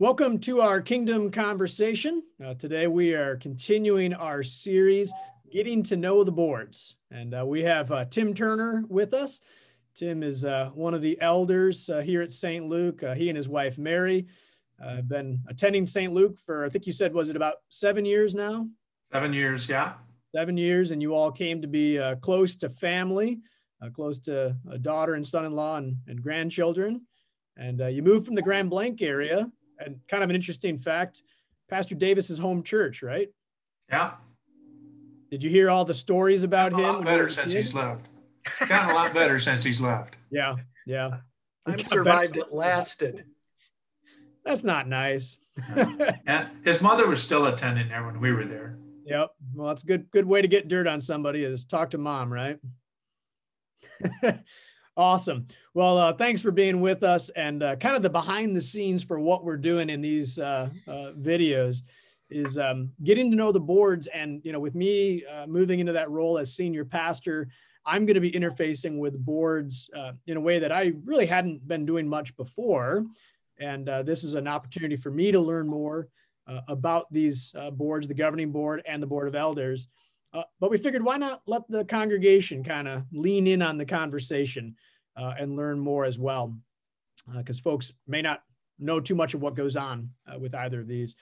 Welcome to our Kingdom Conversation. Uh, today we are continuing our series, Getting to Know the Boards. And uh, we have uh, Tim Turner with us. Tim is uh, one of the elders uh, here at St. Luke. Uh, he and his wife, Mary, have been attending St. Luke for, I think you said, was it about seven years now? Seven years, yeah. Seven years, and you all came to be close to family, close to a daughter and son in law and, and grandchildren. And you moved from the Grand Blanc area and kind of an interesting fact pastor davis's home church right? Yeah. Did you hear all the stories about him a lot better since he's left. Gotten a lot better since he's left. Yeah yeah. I'm survived it lasted. That's not nice. Yeah his mother was still attending there when we were there. Yep. Well that's a good good way to get dirt on somebody is talk to mom right? Awesome. Well, uh, thanks for being with us and uh, kind of the behind the scenes for what we're doing in these uh, uh videos is um, getting to know the boards. And, you know, with me uh, moving into that role as senior pastor, I'm going to be interfacing with boards uh, in a way that I really hadn't been doing much before. And this is an opportunity for me to learn more about these boards, the governing board and the board of elders. But we figured why not let the congregation kind of lean in on the conversation uh, and learn more as well, because uh, folks may not know too much of what goes on uh, with either of these.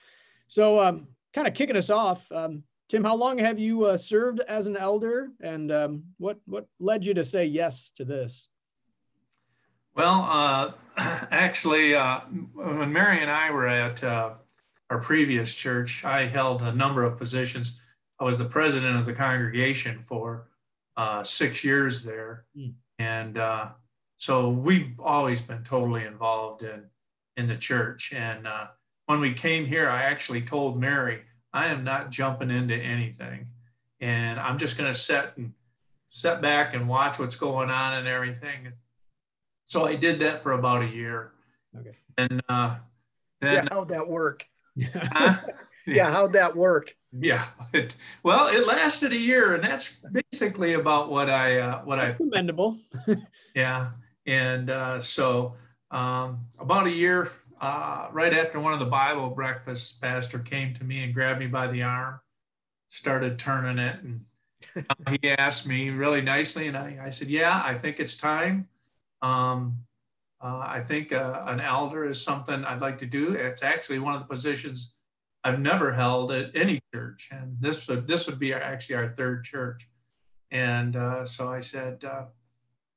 So, um, kind of kicking us off, um, Tim, how long have you uh, served as an elder, and um, what what led you to say yes to this? Well, actually, when Mary and I were at our previous church, I held a number of positions I was the president of the congregation for uh, six years there, mm. and uh, so we've always been totally involved in in the church. And uh, when we came here, I actually told Mary, I am not jumping into anything, and I'm just going to sit and sit back and watch what's going on and everything. So I did that for about a year. Okay. And uh, then, yeah, how'd that work? Huh? yeah, how'd that work? Yeah, it, well, it lasted a year, and that's basically about what I uh, what that's I commendable. yeah, and uh, so um, about a year uh, right after one of the Bible breakfasts, pastor came to me and grabbed me by the arm, started turning it, and he asked me really nicely, and I, I said, "Yeah, I think it's time." Um, uh, I think uh, an elder is something I'd like to do. It's actually one of the positions I've never held at any church, and this would this would be our, actually our third church. And uh, so I said, uh,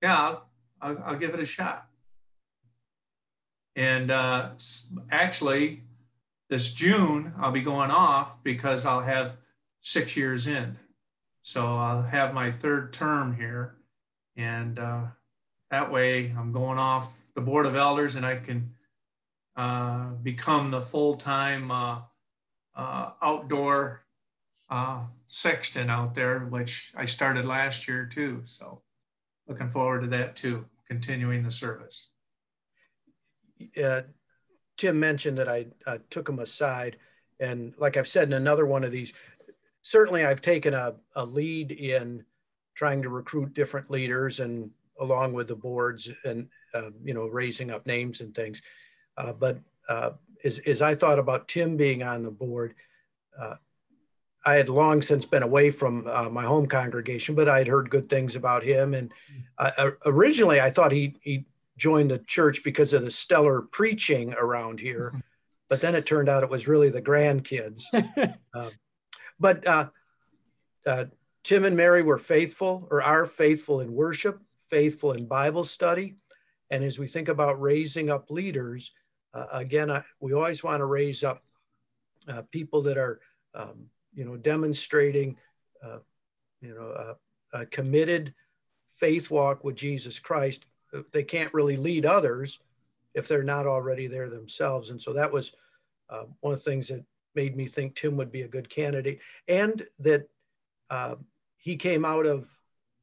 "Yeah, I'll, I'll, give it a shot." And uh, actually, this June I'll be going off because I'll have six years in, so I'll have my third term here, and uh, that way I'm going off the board of elders, and I can uh, become the full time uh, uh, outdoor uh, sexton out there, which I started last year too. So looking forward to that too, continuing the service. Uh, Tim mentioned that I uh, took him aside. And like I've said in another one of these, certainly I've taken a, a lead in trying to recruit different leaders and along with the boards and, uh, you know, raising up names and things. Uh, but uh, as, as I thought about Tim being on the board, uh, I had long since been away from uh, my home congregation, but I had heard good things about him. And uh, originally, I thought he he joined the church because of the stellar preaching around here, but then it turned out it was really the grandkids. Um, but uh, uh, Tim and Mary were faithful, or are faithful in worship, faithful in Bible study, and as we think about raising up leaders, uh, again, I, we always want to raise up uh, people that are, um, you know, demonstrating, uh, you know, a committed faith walk with Jesus Christ. They can't really lead others if they're not already there themselves. And so that was uh, one of the things that made me think Tim would be a good candidate, and that uh, he came out of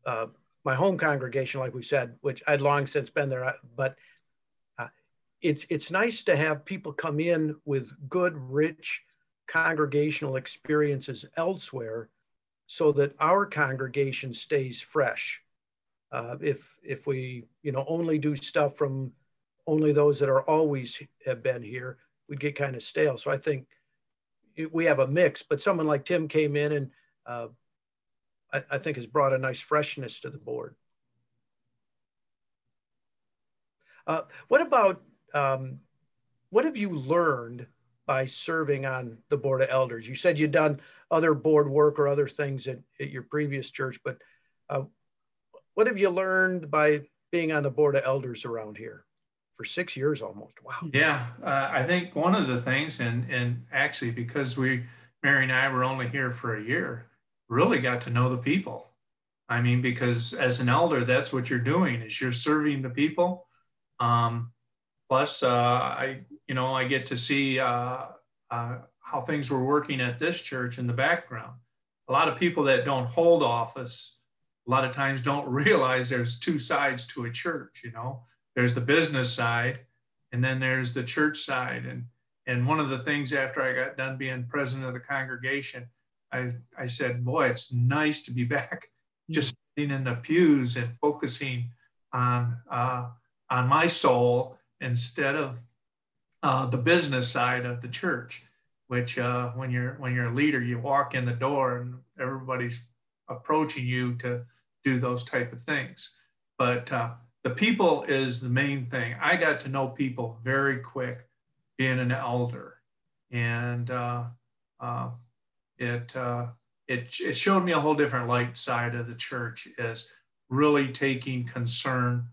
uh, my home congregation, like we said, which I'd long since been there, but it's it's nice to have people come in with good, rich congregational experiences elsewhere, so that our congregation stays fresh. Uh, if if we you know only do stuff from only those that are always have been here, we'd get kind of stale. So I think it, we have a mix, but someone like Tim came in and uh, I, I think has brought a nice freshness to the board. Uh, what about um, what have you learned by serving on the board of elders? You said you'd done other board work or other things at, at your previous church, but uh, what have you learned by being on the board of elders around here for six years almost? Wow. Yeah, uh, I think one of the things, and and actually because we, Mary and I were only here for a year, really got to know the people. I mean, because as an elder, that's what you're doing is you're serving the people. Um, plus, uh, I you know I get to see uh, uh, how things were working at this church in the background. A lot of people that don't hold office, a lot of times don't realize there's two sides to a church. You know, there's the business side, and then there's the church side. And and one of the things after I got done being president of the congregation I, I said, boy, it's nice to be back just sitting in the pews and focusing on, uh, on my soul instead of uh, the business side of the church, which uh, when you're when you're a leader, you walk in the door and everybody's approaching you to do those type of things. But uh, the people is the main thing. I got to know people very quick being an elder, and uh, uh, it uh, it it showed me a whole different light side of the church is really taking concern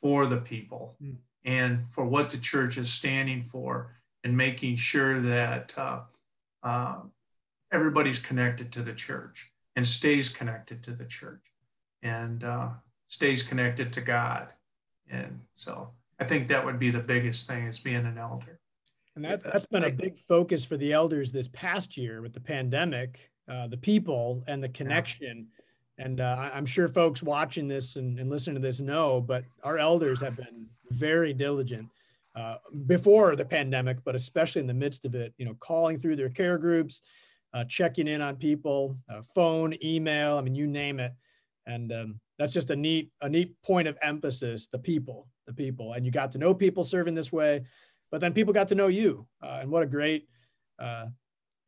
for the people mm. And for what the church is standing for and making sure that uh, uh, everybody's connected to the church and stays connected to the church and uh, stays connected to God. And so I think that would be the biggest thing is being an elder. And that, that's been a big focus for the elders this past year with the pandemic, uh, the people and the connection. Yeah. And uh, I'm sure folks watching this and, and listening to this know, but our elders have been very diligent uh, before the pandemic, but especially in the midst of it, you know, calling through their care groups, uh, checking in on people, uh, phone, email, I mean, you name it. And um, that's just a neat, a neat point of emphasis, the people, the people. And you got to know people serving this way but then people got to know you uh, and what a great uh,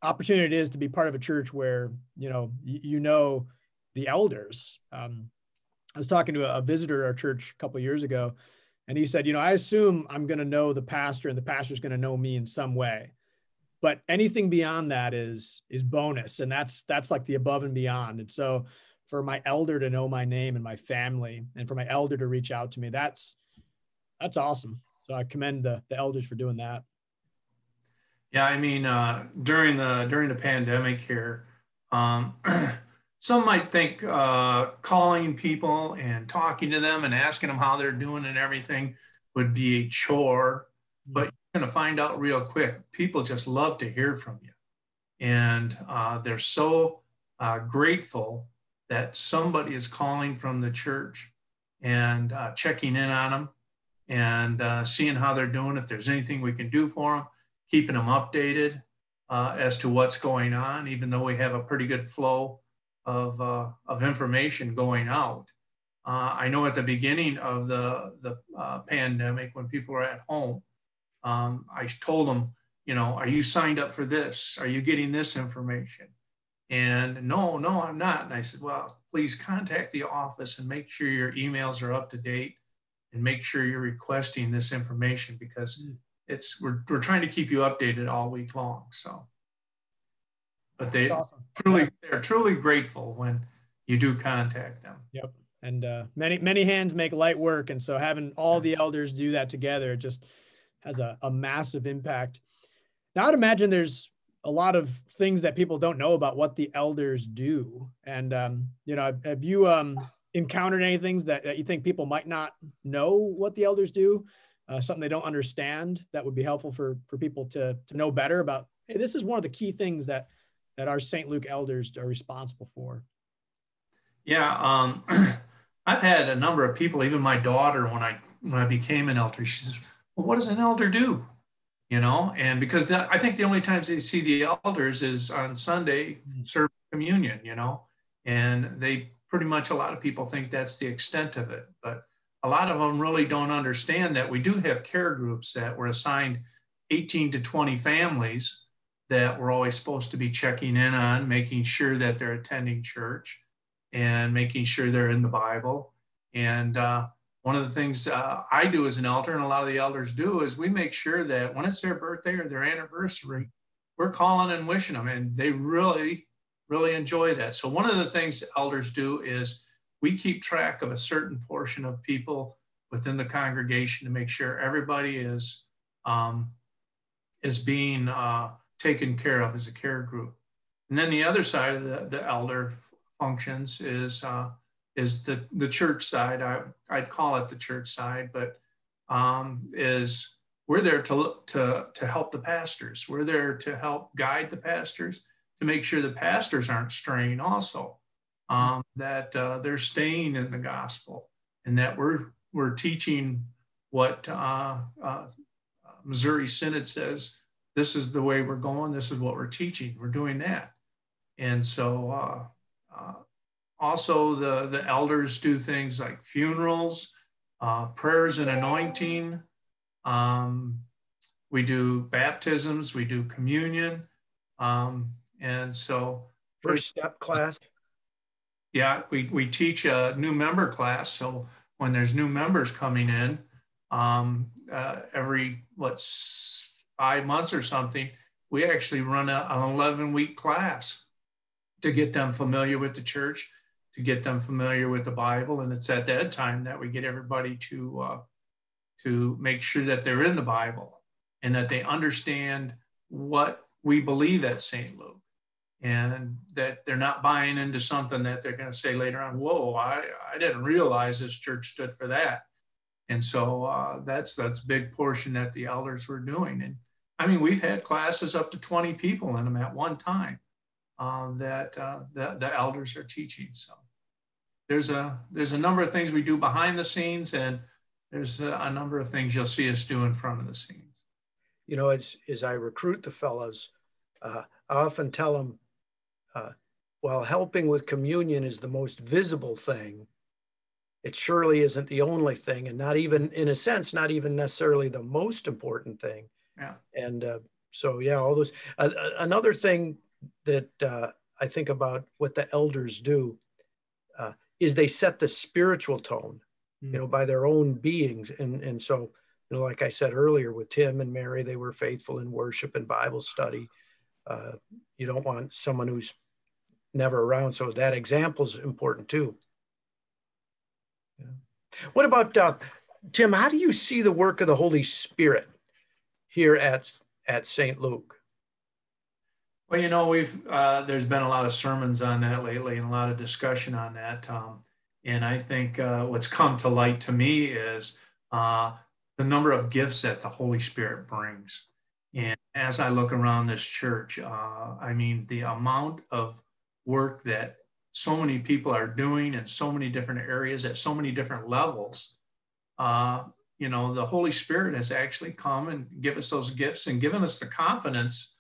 opportunity it is to be part of a church where you know you, you know the elders. Um, i was talking to a, visitor at our church a couple years ago and he said you know i assume i'm going to know the pastor and the pastor's going to know me in some way. But anything beyond that is is bonus and that's that's like the above and beyond. And so for my elder to know my name and my family and for my elder to reach out to me that's that's awesome. So I commend the, the elders for doing that. Yeah, I mean, uh, during the during the pandemic here, um, some might think uh, calling people and talking to them and asking them how they're doing and everything would be a chore, mm-hmm. but you're going to find out real quick. People just love to hear from you, and uh, they're so uh, grateful that somebody is calling from the church and uh, checking in on them and uh, seeing how they're doing, if there's anything we can do for them, keeping them updated uh, as to what's going on, even though we have a pretty good flow of, uh, of information going out. Uh, I know at the beginning of the, the uh, pandemic, when people were at home, um, I told them, you know, are you signed up for this? Are you getting this information? And no, no, I'm not. And I said, well, please contact the office and make sure your emails are up to date and make sure you're requesting this information because mm. it's we're, we're trying to keep you updated all week long so but they awesome. truly. They're truly grateful when you do contact them. Yep. And uh, many many hands make light work. And so having all the elders do that together just has a, a massive impact. Now i'd imagine there's a lot of things that people don't know about what the elders do. And um, you know have, have you um, encountered any things that, that you think people might not know what the elders do? Uh, something they don't understand that would be helpful for for people to to know better about hey this is one of the key things that that our st luke elders are responsible for yeah um, i've had a number of people even my daughter when i when i became an elder she says well what does an elder do you know and because that, i think the only times they see the elders is on sunday mm-hmm. serve communion you know and they pretty much a lot of people think that's the extent of it. But a lot of them really don't understand that we do have care groups that were assigned 18 to 20 families that we're always supposed to be checking in on, making sure that they're attending church and making sure they're in the Bible. And uh, one of the things uh, I do as an elder, and a lot of the elders do, is we make sure that when it's their birthday or their anniversary, we're calling and wishing them, and they really, really enjoy that. So one of the things elders do is we keep track of a certain portion of people within the congregation to make sure everybody is um, is being uh, taken care of as a care group. And then the other side of the, the elder functions is uh, is the, the church side. I, I'd call it the church side, but um, is we're there to, to, to help the pastors. We're there to help guide the pastors to make sure the pastors aren't straying also, um, that uh, they're staying in the gospel and that we're, we're teaching what uh, uh, Missouri Synod says, this is the way we're going, this is what we're teaching, we're doing that. And so uh, uh, also, the, the elders do things like funerals, uh, prayers and anointing. Um, we do baptisms, we do communion. Um, and so, first step class. Yeah, we, we teach a new member class. So, when there's new members coming in, um, uh, every what five months or something, we actually run a, an 11 week class to get them familiar with the church to get them familiar with the Bible. And it's at that time that we get everybody to uh, to make sure that they're in the Bible and that they understand what we believe at St. Luke, and that they're not buying into something that they're going to say later on. Whoa, I, I didn't realize this church stood for that. And so uh, that's that's big portion that the elders were doing. And I mean, we've had classes up to 20 people in them at one time uh, that uh, the, elders are teaching. So there's a there's a number of things we do behind the scenes, and there's a, a number of things you'll see us do in front of the scenes. You know, as as I recruit the fellows, uh, I often tell them, uh, while helping with communion is the most visible thing, it surely isn't the only thing, and not even in a sense, not even necessarily the most important thing. Yeah. And uh, so, yeah, all those. Uh, another thing that uh, I think about what the elders do uh, is they set the spiritual tone, mm. you know, by their own beings. And, and so, you know, like I said earlier with Tim and Mary, they were faithful in worship and Bible study. Uh, you don't want someone who's never around. So that example is important too. Yeah. What about uh, Tim? How do you see the work of the Holy Spirit here at at St. Luke? Well, you know, we've uh, there's been a lot of sermons on that lately and a lot of discussion on that. Um, and I think uh, what's come to light to me is uh, the number of gifts that the Holy Spirit brings. And as I look around this church, uh, I mean, the amount of work that so many people are doing in so many different areas at so many different levels. You know, the Holy Spirit has actually come and give us those gifts and given us the confidence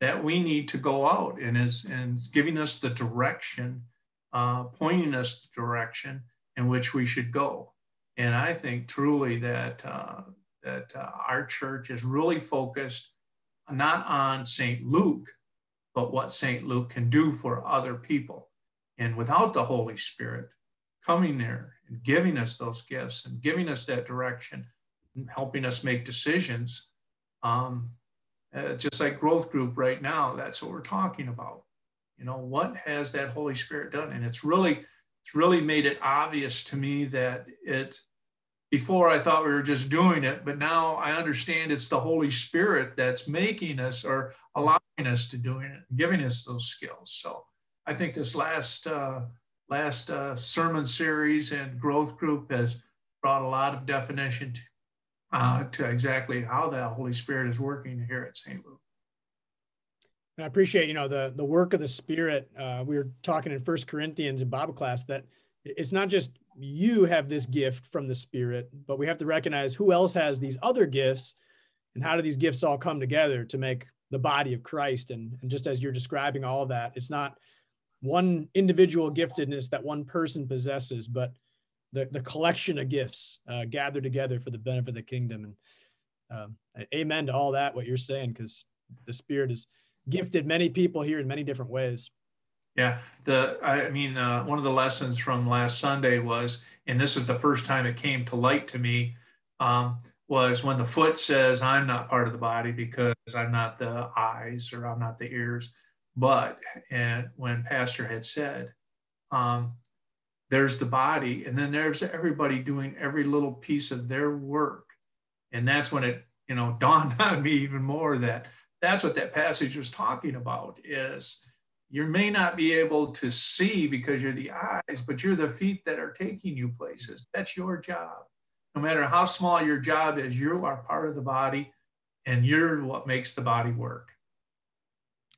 that we need to go out and is and giving us the direction, uh, pointing us the direction in which we should go. And I think truly that uh, that uh, our church is really focused not on St. Luke, but what St. Luke can do for other people. And without the Holy Spirit coming there giving us those gifts and giving us that direction and helping us make decisions, um, uh, just like growth group right now, that's what we're talking about. You know, what has that Holy Spirit done? And it's really, it's really made it obvious to me that it, before I thought we were just doing it, but now I understand it's the Holy Spirit that's making us or allowing us to doing it, giving us those skills. So I think this last, uh, last uh, sermon series and growth group has brought a lot of definition to, uh, to exactly how the Holy Spirit is working here at St. Luke. I appreciate, you know, the the work of the Spirit. Uh, we were talking in First Corinthians in Bible class that it's not just you have this gift from the Spirit, but we have to recognize who else has these other gifts, and how do these gifts all come together to make the body of Christ? And, and just as you're describing all that, it's not one individual giftedness that one person possesses, but the, the collection of gifts uh, gathered together for the benefit of the kingdom. And um, amen to all that what you're saying because the Spirit has gifted many people here in many different ways. Yeah, the I mean, uh, one of the lessons from last Sunday was, and this is the first time it came to light to me, um, was when the foot says, "I'm not part of the body because I'm not the eyes or I'm not the ears," but and when Pastor had said, um, "There's the body," and then there's everybody doing every little piece of their work, and that's when it you know dawned on me even more that that's what that passage was talking about is you may not be able to see because you're the eyes, but you're the feet that are taking you places. That's your job. No matter how small your job is, you are part of the body and you're what makes the body work.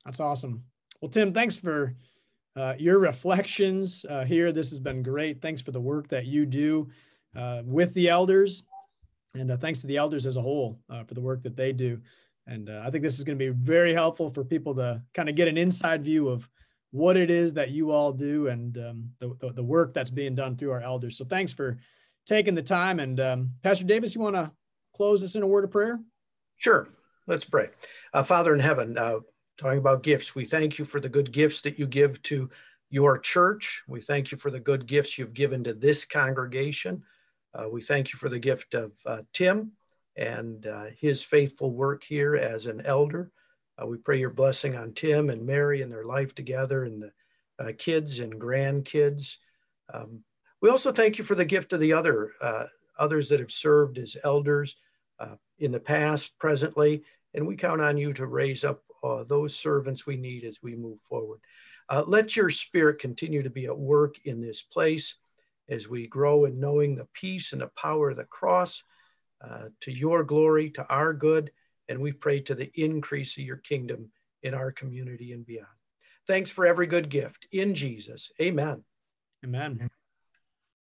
That's awesome. Well, Tim, thanks for uh, your reflections uh, here. This has been great. Thanks for the work that you do uh, with the elders. And uh, thanks to the elders as a whole uh, for the work that they do. And uh, I think this is going to be very helpful for people to kind of get an inside view of what it is that you all do and um, the, the, the, work that's being done through our elders. So thanks for taking the time. And um, Pastor Davis, you want to close us in a word of prayer? Sure. Let's pray. Father in heaven, talking about gifts, we thank you for the good gifts that you give to your church. We thank you for the good gifts you've given to this congregation. Uh, we thank you for the gift of uh, Tim and uh, his faithful work here as an elder. Uh, we pray your blessing on Tim and Mary and their life together and the uh, kids and grandkids. Um, we also thank you for the gift of the other uh, others that have served as elders in the past, presently, and we count on you to raise up uh, those servants we need as we move forward. let your spirit continue to be at work in this place as we grow in knowing the peace and the power of the cross uh, to your glory, to our good, and we pray to the increase of your kingdom in our community and beyond. Thanks for every good gift in Jesus. Amen. Amen.